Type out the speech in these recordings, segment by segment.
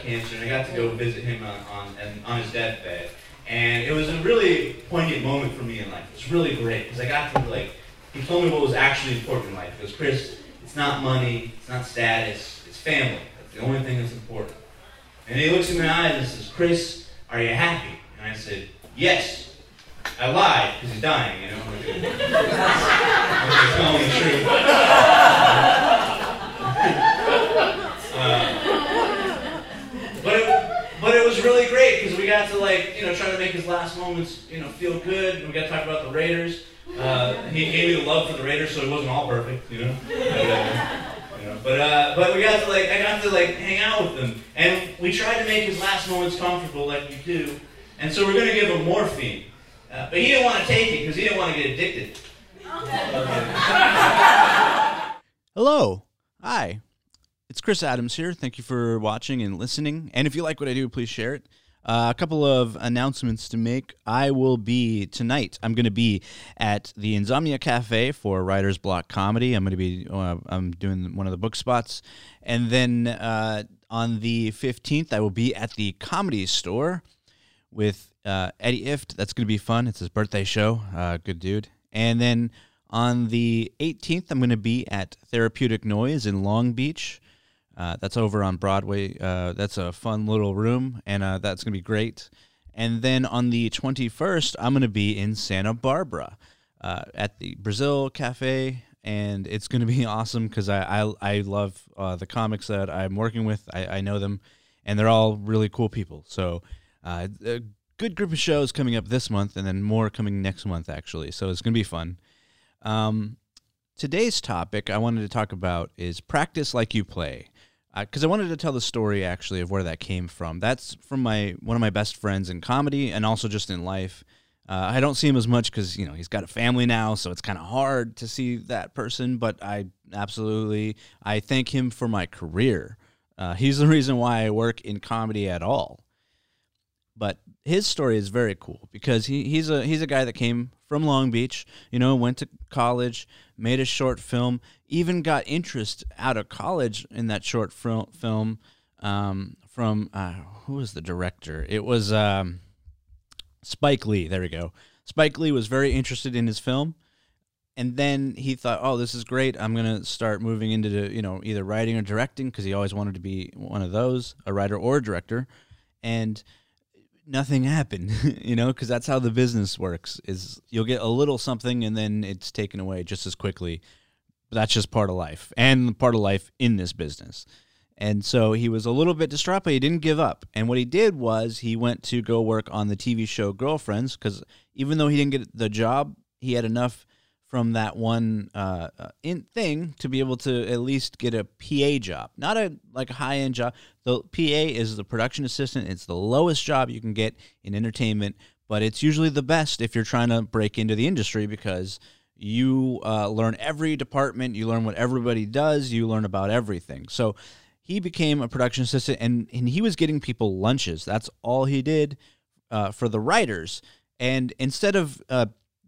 cancer, and I got to go visit him on on, on his deathbed. And it was a really poignant moment for me in life. It was really great because I got to like, he told me what was actually important in life. He goes, Chris, it's not money, it's not status, it's family. That's the only thing that's important. And he looks in my eyes and says, Chris, are you happy? And I said, yes. I lied because he's dying, you know. I'm telling the truth. Was really great because we got to like you know try to make his last moments you know feel good. And we got to talk about the Raiders. Uh, he gave me the love for the Raiders, so it wasn't all perfect, you know. But, uh, you know, but uh, but we got to like I got to like hang out with him, and we tried to make his last moments comfortable, like you do. And so we're going to give him morphine, uh, but he didn't want to take it because he didn't want to get addicted. Hello. Hi. It's Chris Adams here. Thank you for watching and listening. And if you like what I do, please share it. Uh, a couple of announcements to make. I will be tonight. I'm going to be at the Insomnia Cafe for Writer's Block Comedy. I'm going to be. Uh, I'm doing one of the book spots, and then uh, on the 15th, I will be at the Comedy Store with uh, Eddie Ifft. That's going to be fun. It's his birthday show. Uh, good dude. And then on the 18th, I'm going to be at Therapeutic Noise in Long Beach. Uh, that's over on Broadway. Uh, that's a fun little room, and uh, that's going to be great. And then on the 21st, I'm going to be in Santa Barbara uh, at the Brazil Cafe, and it's going to be awesome because I, I, I love uh, the comics that I'm working with. I, I know them, and they're all really cool people. So, uh, a good group of shows coming up this month, and then more coming next month, actually. So, it's going to be fun. Um, today's topic I wanted to talk about is practice like you play because I wanted to tell the story actually of where that came from. That's from my one of my best friends in comedy and also just in life. Uh, I don't see him as much because you know he's got a family now, so it's kind of hard to see that person. But I absolutely I thank him for my career. Uh, he's the reason why I work in comedy at all. But his story is very cool because he, he's a he's a guy that came from Long Beach, you know, went to college, made a short film, even got interest out of college in that short fil- film um, from uh, who was the director? It was um, Spike Lee. There we go. Spike Lee was very interested in his film, and then he thought, "Oh, this is great. I'm gonna start moving into you know either writing or directing because he always wanted to be one of those, a writer or a director." And nothing happened, you know, because that's how the business works. Is you'll get a little something and then it's taken away just as quickly. That's just part of life and part of life in this business. And so he was a little bit distraught, but he didn't give up. And what he did was he went to go work on the TV show Girlfriends because even though he didn't get the job, he had enough from that one uh, uh, in thing to be able to at least get a PA job, not a like a high end job. The PA is the production assistant. It's the lowest job you can get in entertainment, but it's usually the best if you're trying to break into the industry because you uh, learn every department, you learn what everybody does, you learn about everything. So he became a production assistant, and and he was getting people lunches. That's all he did uh, for the writers. And instead of uh,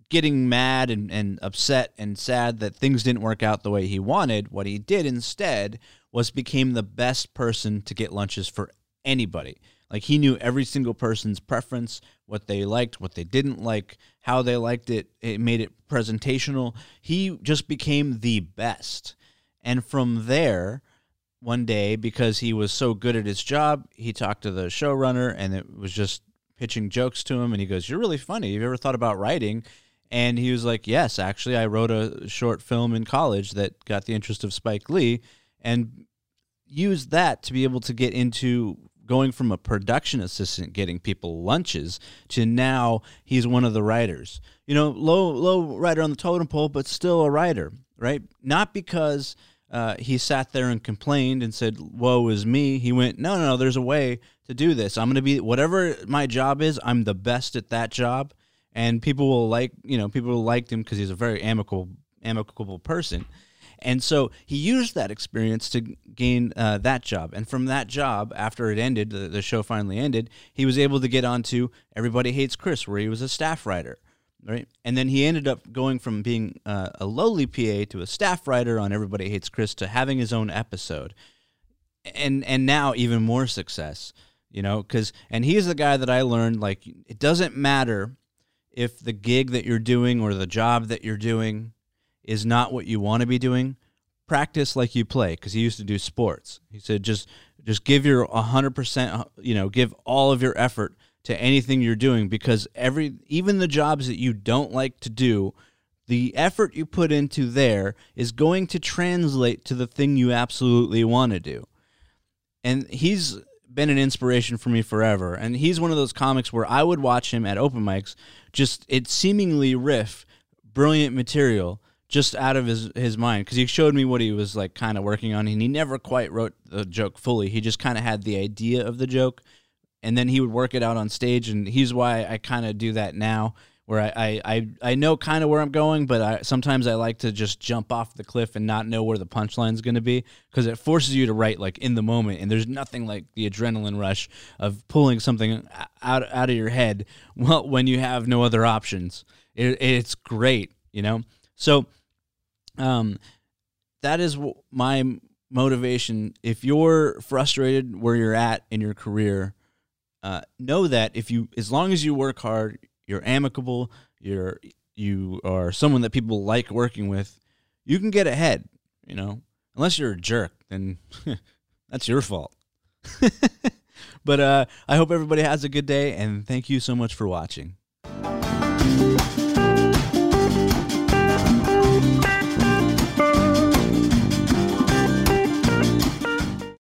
getting mad and, and upset and sad that things didn't work out the way he wanted, what he did instead was became the best person to get lunches for anybody. Like he knew every single person's preference, what they liked, what they didn't like, how they liked it. It made it presentational. He just became the best. And from there, one day, because he was so good at his job, he talked to the showrunner and it was just pitching jokes to him. And he goes, You're really funny. Have you ever thought about writing? And he was like, Yes, actually, I wrote a short film in college that got the interest of Spike Lee and used that to be able to get into going from a production assistant getting people lunches to now he's one of the writers. You know, low low writer on the totem pole, but still a writer, right? Not because uh, he sat there and complained and said, "Woe is me." He went, "No, no, no. There's a way to do this. I'm going to be whatever my job is. I'm the best at that job, and people will like you know people liked him because he's a very amicable amicable person. And so he used that experience to gain uh, that job. And from that job after it ended the, the show finally ended he was able to get onto everybody hates chris where he was a staff writer right? And then he ended up going from being uh, a lowly pa to a staff writer on everybody hates chris to having his own episode. And and now even more success you know because and he's the guy that i learned like it doesn't matter if the gig that you're doing or the job that you're doing is not what you want to be doing practice like you play because he used to do sports. He said just just give your 100% you know give all of your effort to anything you're doing because every even the jobs that you don't like to do the effort you put into there is going to translate to the thing you absolutely want to do. And he's been an inspiration for me forever. And he's one of those comics where I would watch him at open mics, just it seemingly riff brilliant material just out of his his mind because he showed me what he was like kind of working on, and he never quite wrote the joke fully. He just kind of had the idea of the joke, and then he would work it out on stage. And he's why I kind of do that now where I, I, I know kind of where I'm going, but I, sometimes I like to just jump off the cliff and not know where the punchline is going to be because it forces you to write like in the moment, and there's nothing like the adrenaline rush of pulling something out out of your head well when you have no other options. It, it's great, you know. So, um, that is my motivation. If you're frustrated where you're at in your career, uh, know that if you, as long as you work hard, you're amicable, you're you are someone that people like working with, you can get ahead, you know. Unless you're a jerk, then that's your fault. but uh, I hope everybody has a good day, and thank you so much for watching.